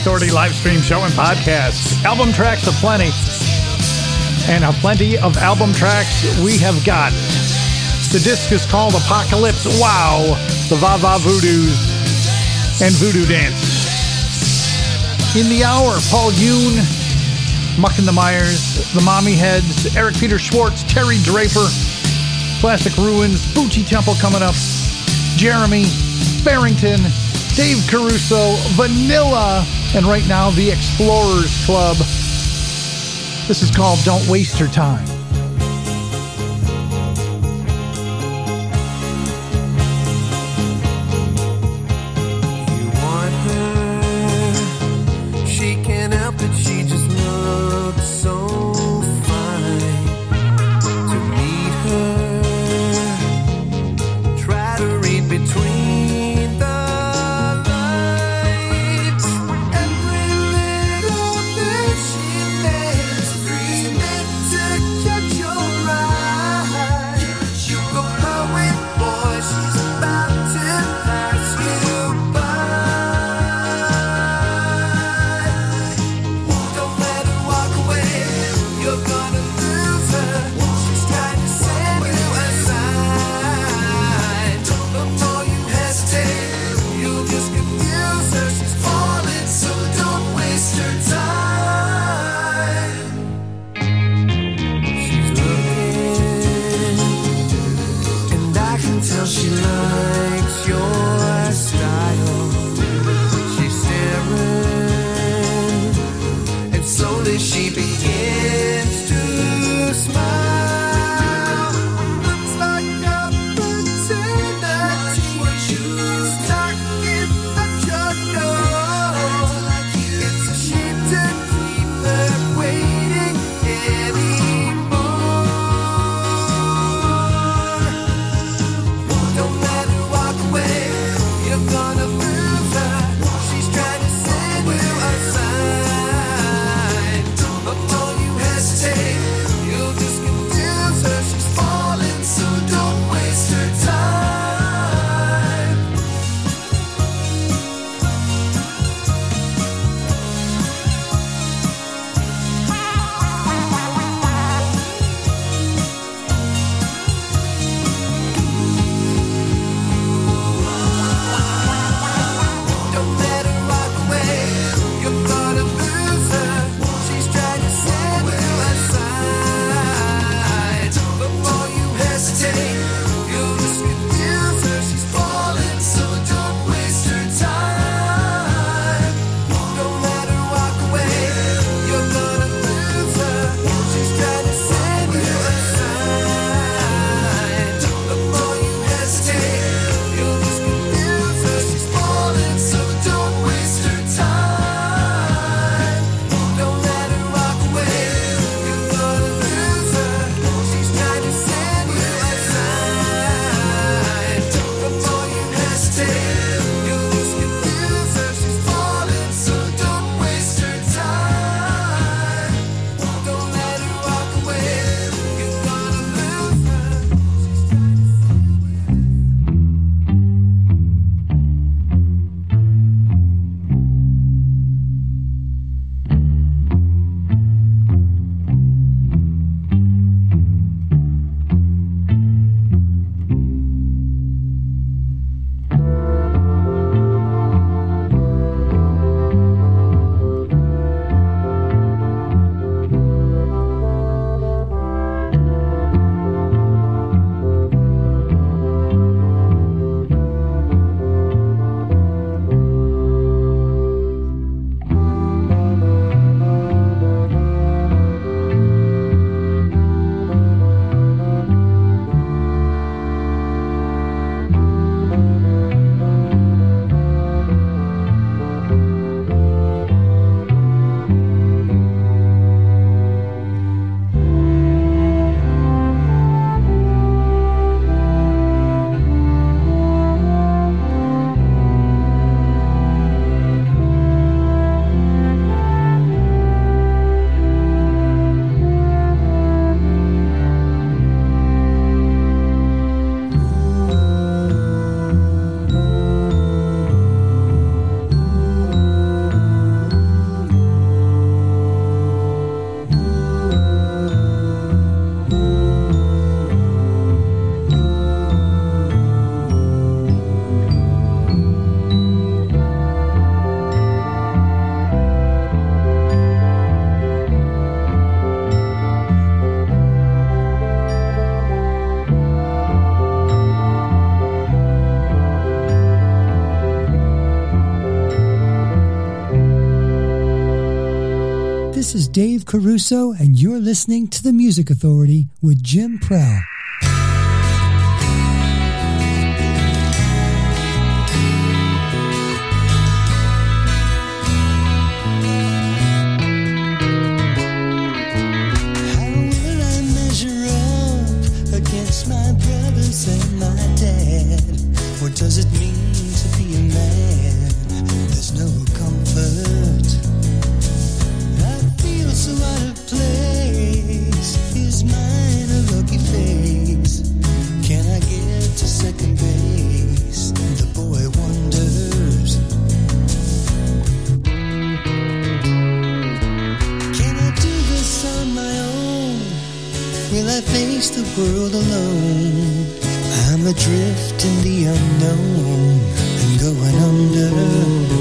Authority live stream show and podcast. Album tracks aplenty. And a plenty of album tracks we have got. The disc is called Apocalypse Wow, the Va-Va Voodoos, and Voodoo Dance. In the hour, Paul Yoon, Muck and the Mires, the Mommy Heads, Eric Peter Schwartz, Terry Draper, Plastic Ruins, Bucci Temple coming up, Jeremy, Barrington, Dave Caruso, Vanilla, and right now the Explorers Club. This is called Don't Waste Your Time. Dave Caruso, and you're listening to The Music Authority with Jim Prell. I face the world alone? I'm adrift in the unknown and going under.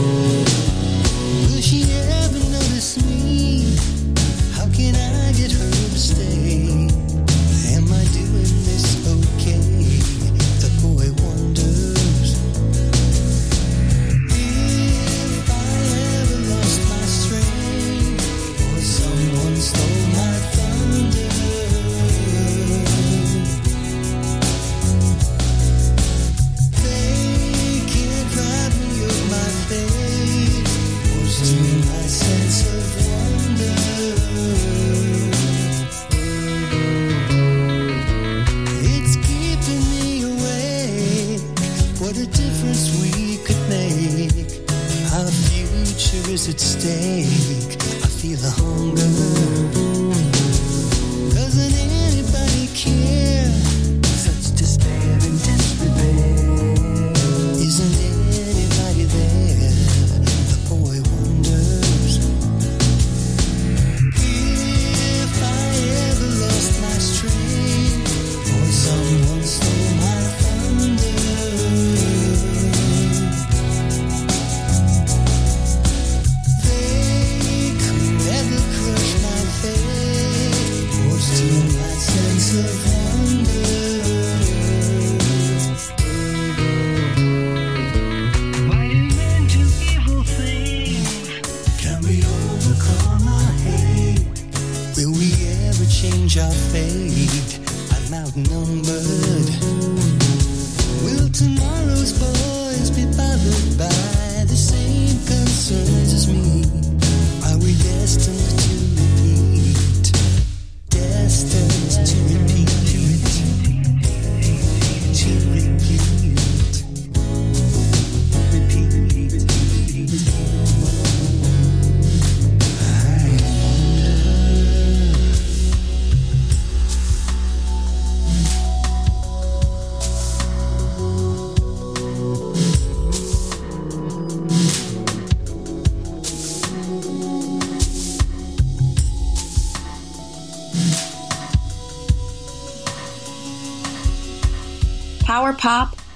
Pop,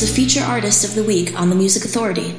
The feature artist of the week on the Music Authority.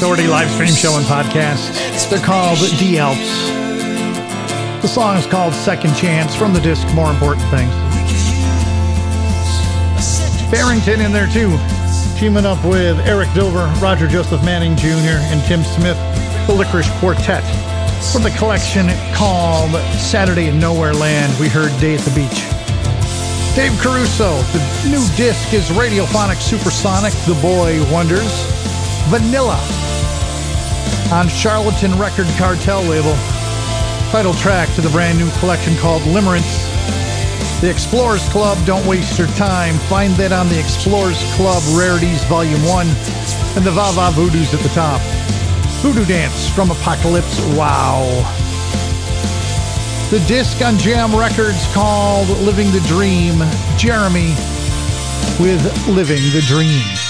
Authority live stream show and podcast. They're called The Alps. The song is called Second Chance from the disc More Important Things. Barrington in there too, teaming up with Eric Dover, Roger Joseph Manning Jr., and Tim Smith, the Licorice Quartet. From the collection called Saturday in Nowhere Land, we heard Day at the Beach. Dave Caruso, the new disc is Radiophonic Supersonic, The Boy Wonders. Vanilla on Charlatan Record Cartel label. Title track to the brand new collection called Limerence. The Explorers Club, Don't Waste Your Time. Find that on the Explorers Club Rarities Volume 1 and the Vava Voodoos at the top. Voodoo Dance from Apocalypse. Wow. The disc on Jam Records called Living the Dream. Jeremy with Living the Dream.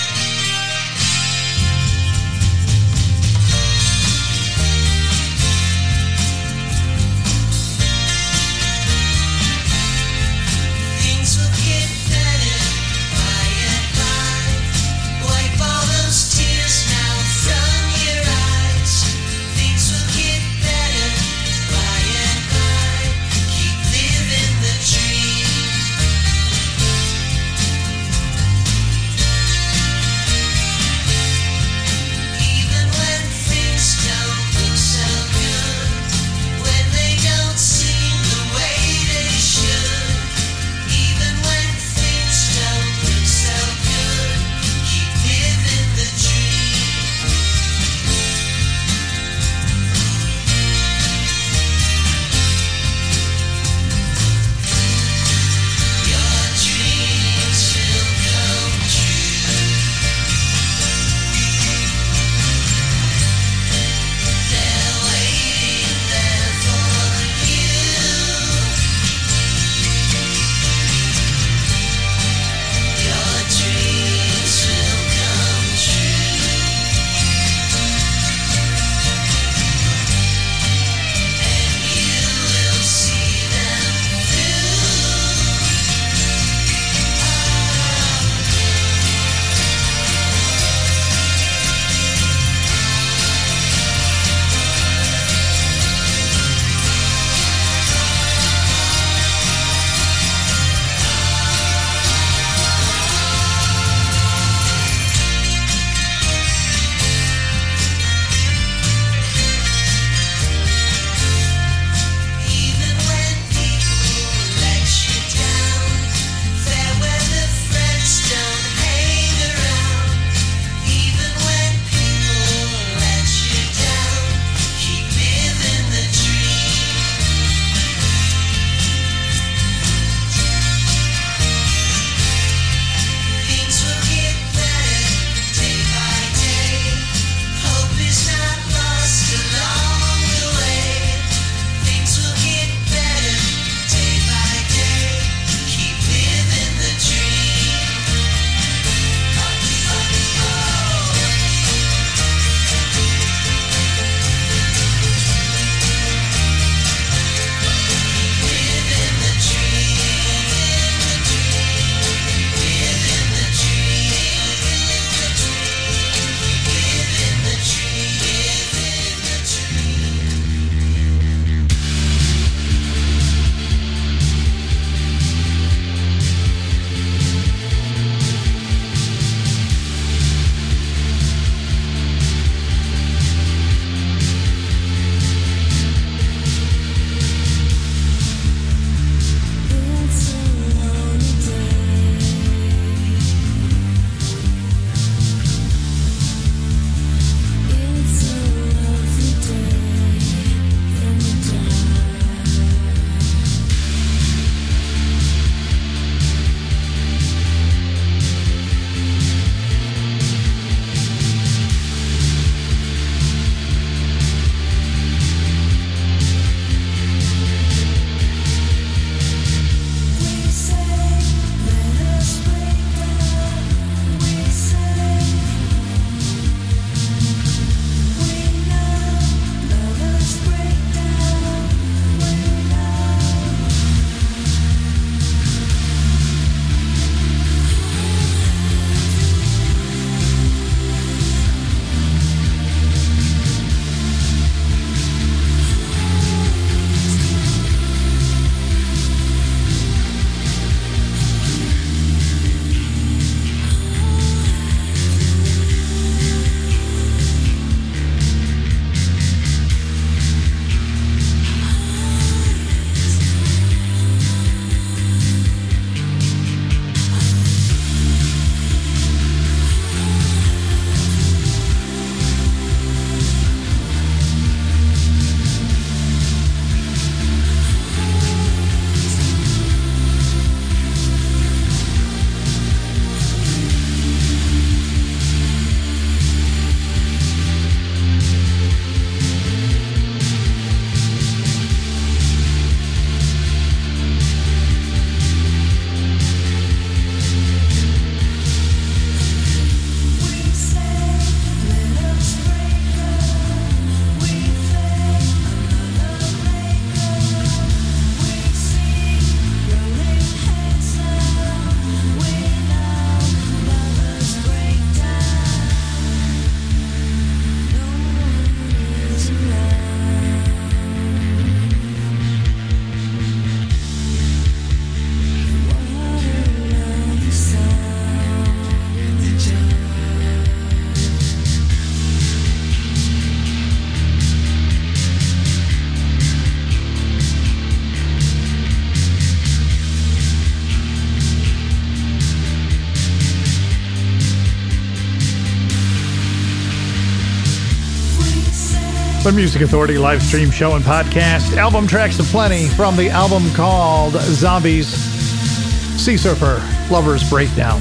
The Music Authority live stream show and podcast. Album tracks aplenty from the album called Zombies. Sea Surfer, Lover's Breakdown.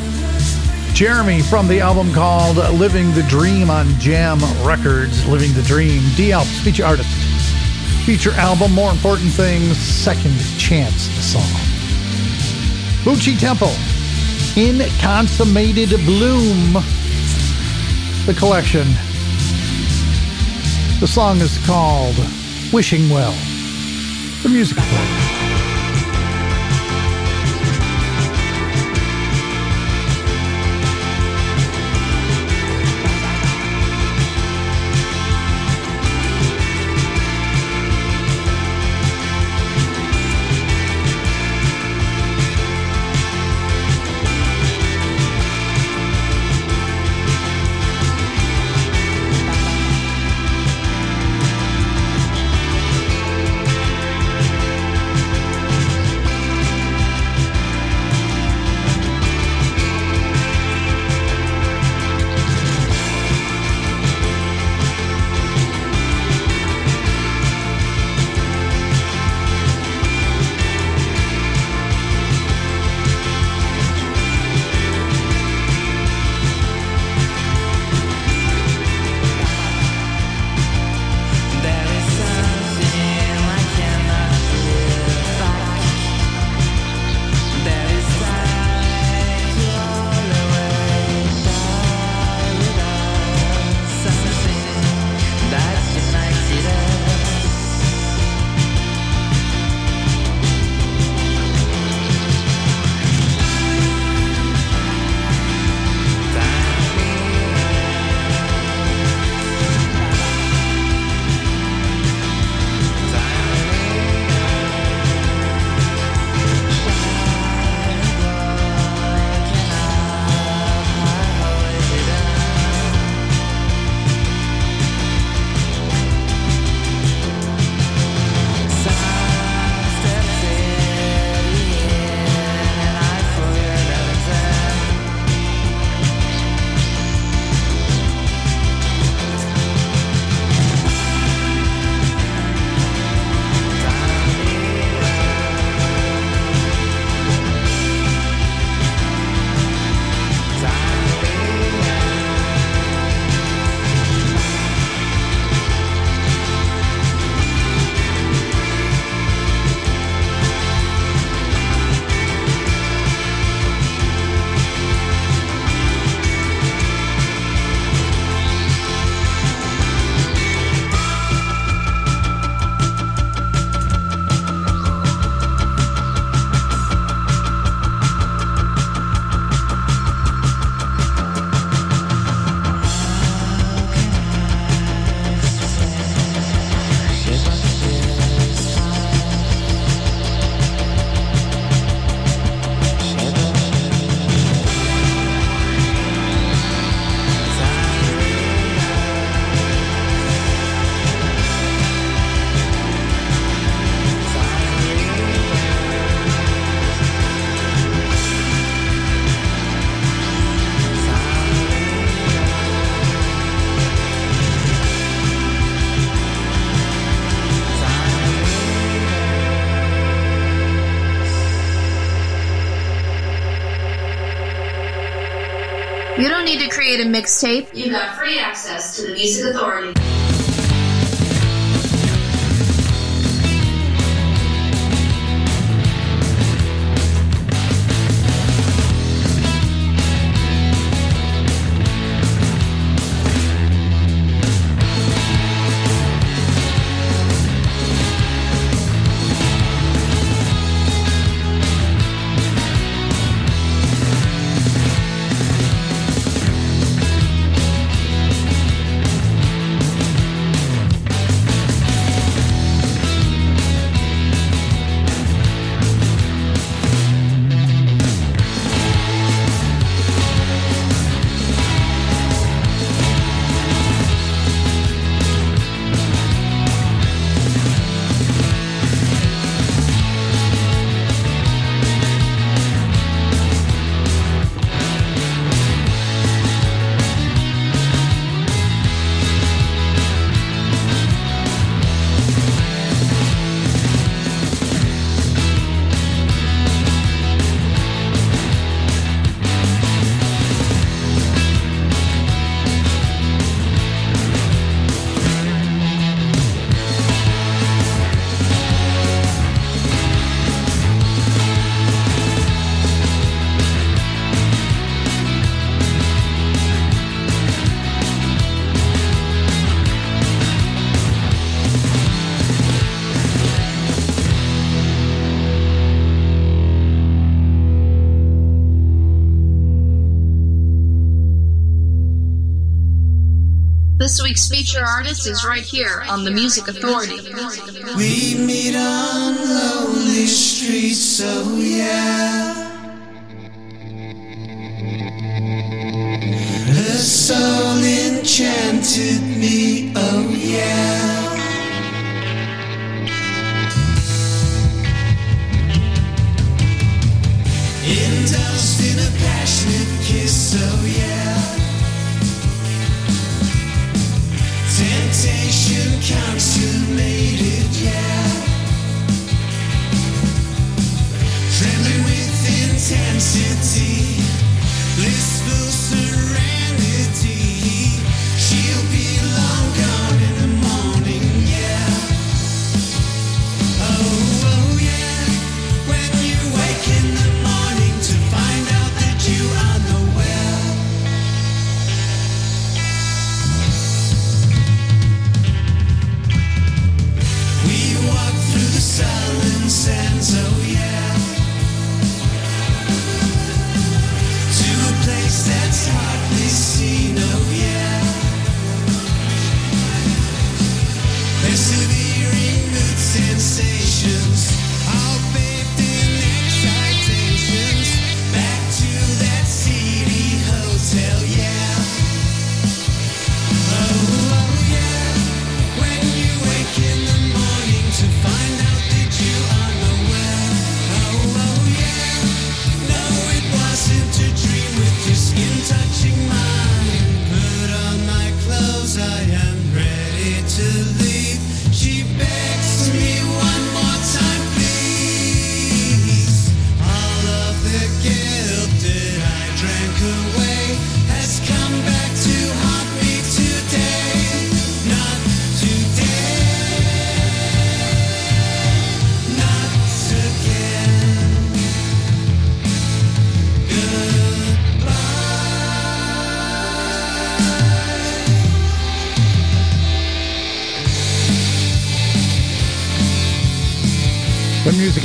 Jeremy from the album called Living the Dream on Jam Records. Living the Dream. D Alps, feature artist. Feature album, More Important Things, Second Chance song. Bucci Temple, In Consummated Bloom. The collection. The song is called Wishing Well. The music authority. Mixtape. You got free access to the Music Authority. This week's feature artist is right here on the Music Authority. We meet on lonely streets, oh yeah. Her soul enchanted me, oh yeah. Indulged in a passionate kiss, oh yeah. Trembling with intensity, blissful serenity.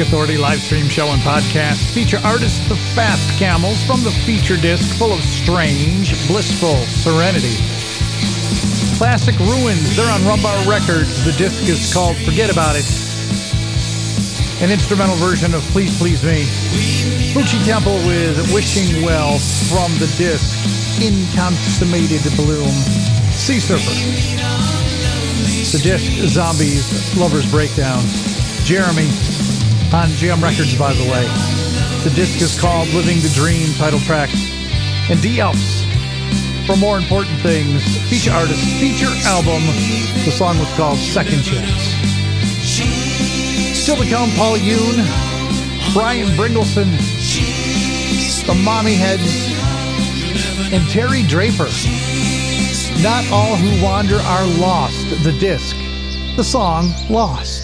Authority live stream show and podcast feature artists The Fast Camels from the feature disc full of strange, blissful serenity. Classic Ruins, they're on Rumbar Records. The disc is called Forget About It. An instrumental version of Please Please Me. Fuji Temple with Wishing Well from the disc Inconsummated Bloom. Sea Surfer. The disc Zombies, Lovers Breakdown. Jeremy on GM Records, by the way. The disc is called Living the Dream, title track. And D Elfs, for more important things, feature artist, feature album. The song was called Second Chance. Still to come, Paul Yoon, Brian Bringleson, the Mommy Heads, and Terry Draper. Not all who wander are lost. The disc, the song Lost.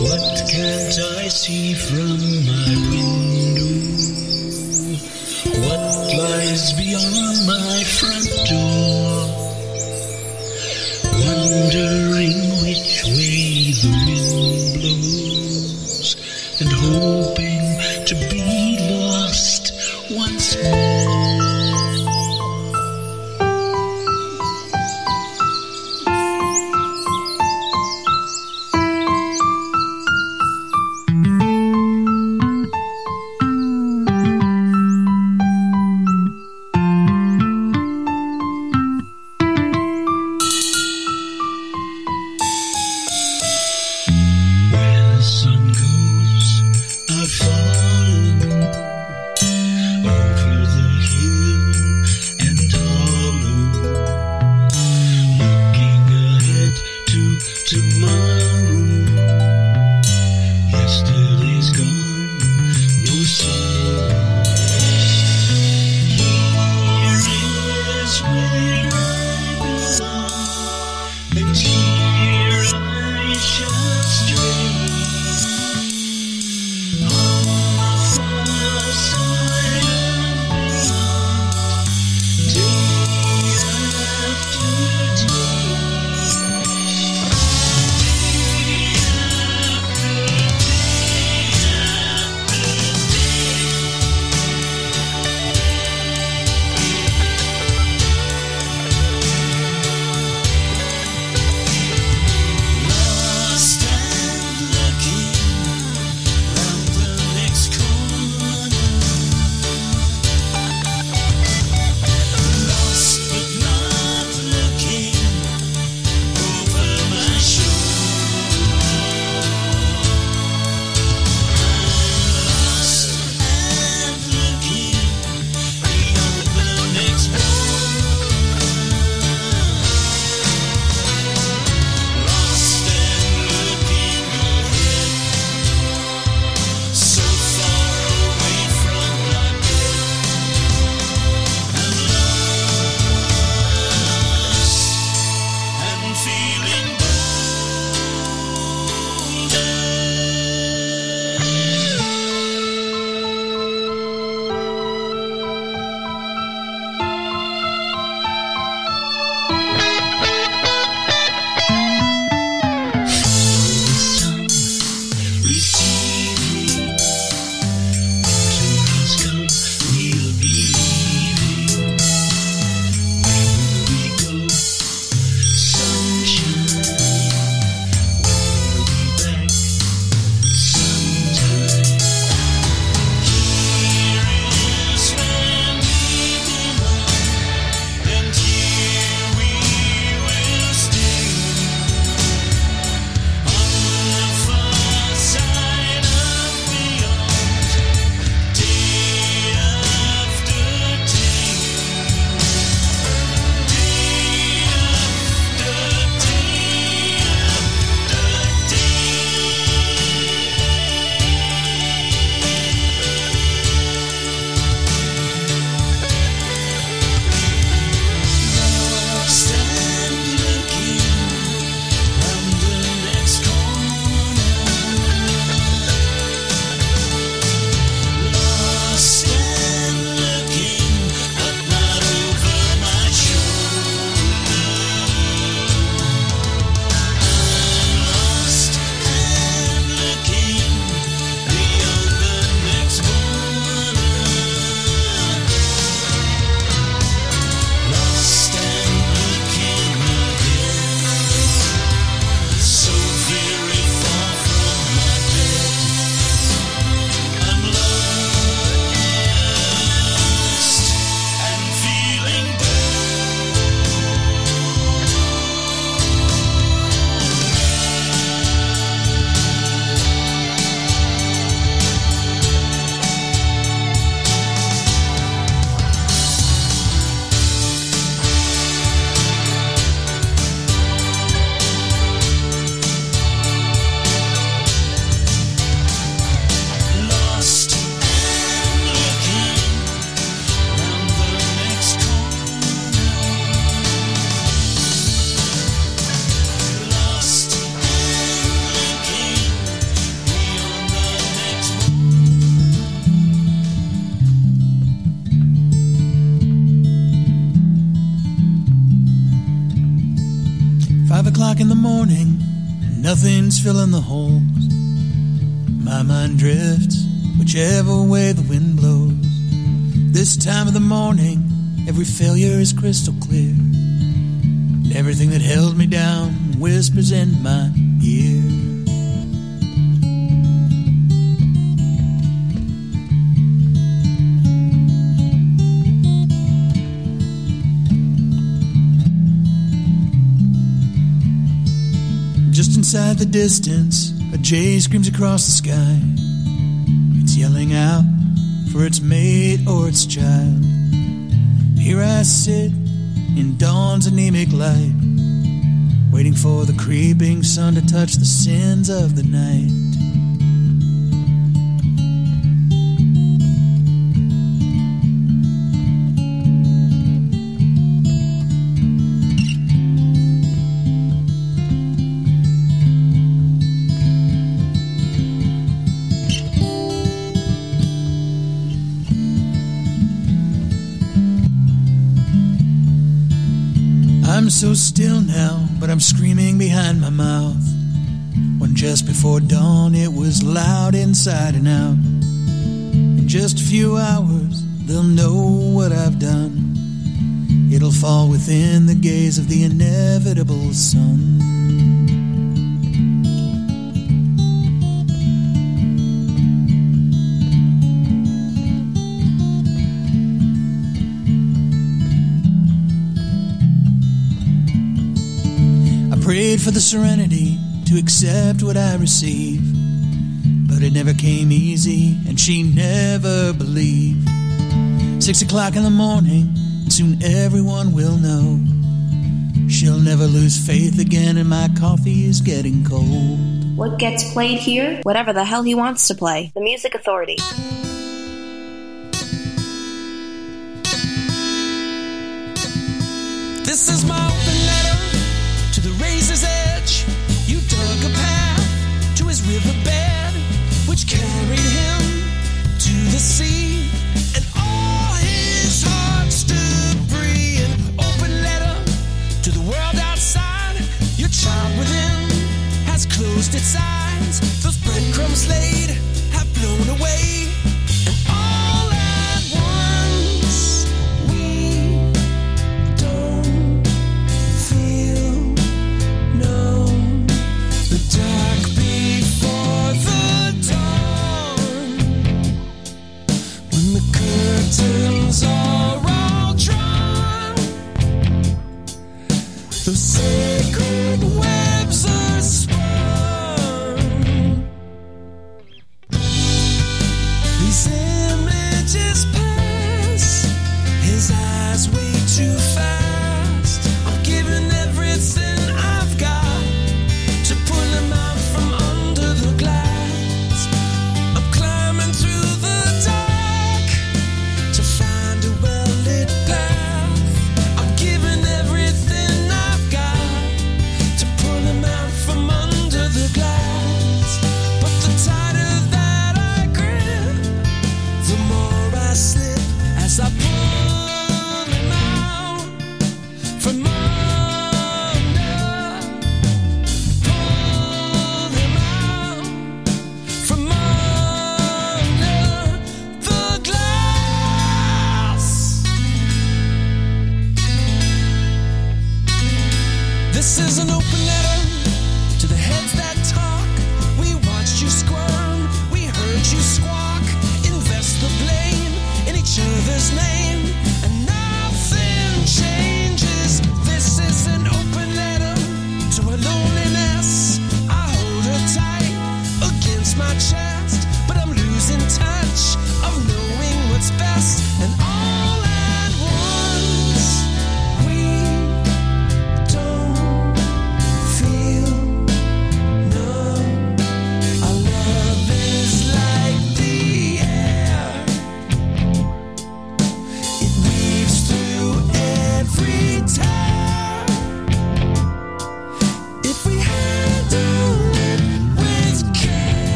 What can't I see from my window? What lies beyond my whichever way the wind blows. This time of the morning, every failure is crystal clear. And everything that held me down whispers in my ear. Just inside the distance, a jay screams across the sky. Yelling out for its mate or its child. Here I sit in dawn's anemic light, waiting for the creeping sun to touch the sins of the night. So still now, but I'm screaming behind my mouth. When just before dawn it was loud inside and out. In just a few hours, they'll know what I've done. It'll fall within the gaze of the inevitable sun. Prayed for the serenity to accept what I receive. But it never came easy, and she never believed. Six o'clock in the morning, and soon everyone will know. She'll never lose faith again, and my coffee is getting cold. What gets played here? Whatever the hell he wants to play. The Music Authority. This is my closed its eyes. Those breadcrumbs laid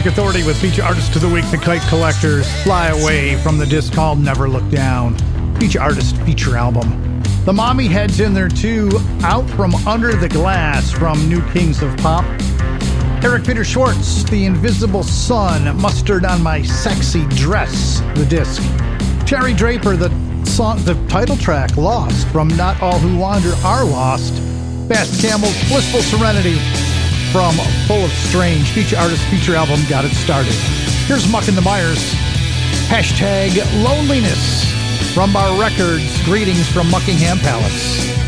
Music Authority with feature artist of the week, the Kite Collectors, Fly Away from the disc called Never Look Down. Feature artist feature album. The Mommy heads in there too, Out from Under the Glass from New Kings of Pop. Eric Peter Schwartz, The Invisible Sun, Mustard on My Sexy Dress, the disc. Terry Draper, the song, the title track, Lost, from Not All Who Wander Are Lost. Fast Camels Blissful Serenity from Full of Strange. Feature artist feature album got it started. Here's Muck and the Mires. Hashtag loneliness from our records. Greetings from Muckingham Palace.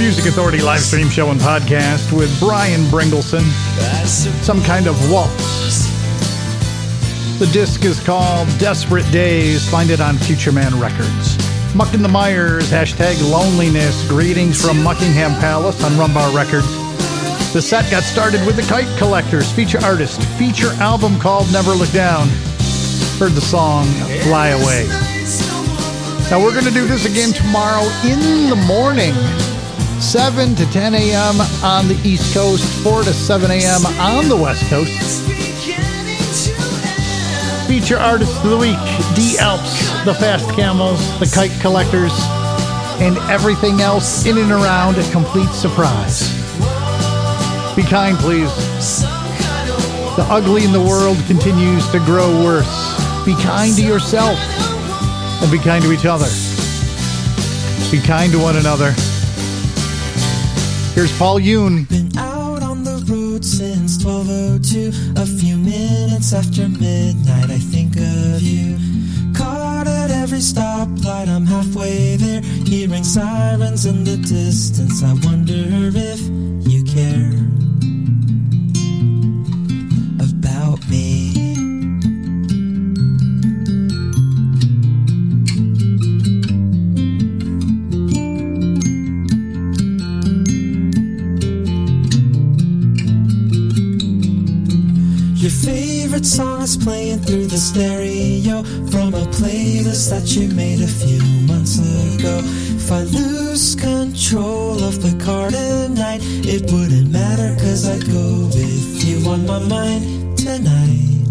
Music Authority live stream show and podcast with Brian Bringleson. Some kind of waltz. The disc is called Desperate Days. Find it on Future Man Records. Muck in the Mires, hashtag loneliness. Greetings from Muckingham Palace on Rumbar Records. The set got started with the Kite Collectors, feature artist, feature album called Never Look Down. Heard the song Fly Away. Now we're going to do this again tomorrow in the morning. 7 to 10 a.m. on the East Coast, 4 to 7 a.m. on the West Coast. Feature artists of the week D Alps, the Fast Camels, the Kite Collectors, and everything else in and around a complete surprise. Be kind, please. The ugly in the world continues to grow worse. Be kind to yourself and be kind to each other. Be kind to one another. Here's Paul Yoon. Been out on the road since 1202. A few minutes after midnight, I think of you. Caught at every stoplight, I'm halfway there. Hearing sirens in the distance, I wonder if you care Your favorite song is playing through the stereo from a playlist that you made a few months ago. If I lose control of the car tonight, it wouldn't matter cause I'd go with you on my mind tonight.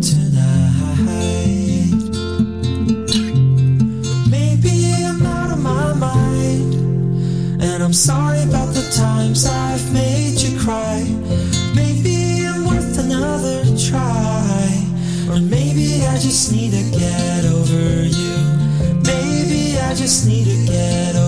Tonight. Maybe I'm out of my mind. And I'm sorry about the times I've made just need to get over you. Maybe I just need to get over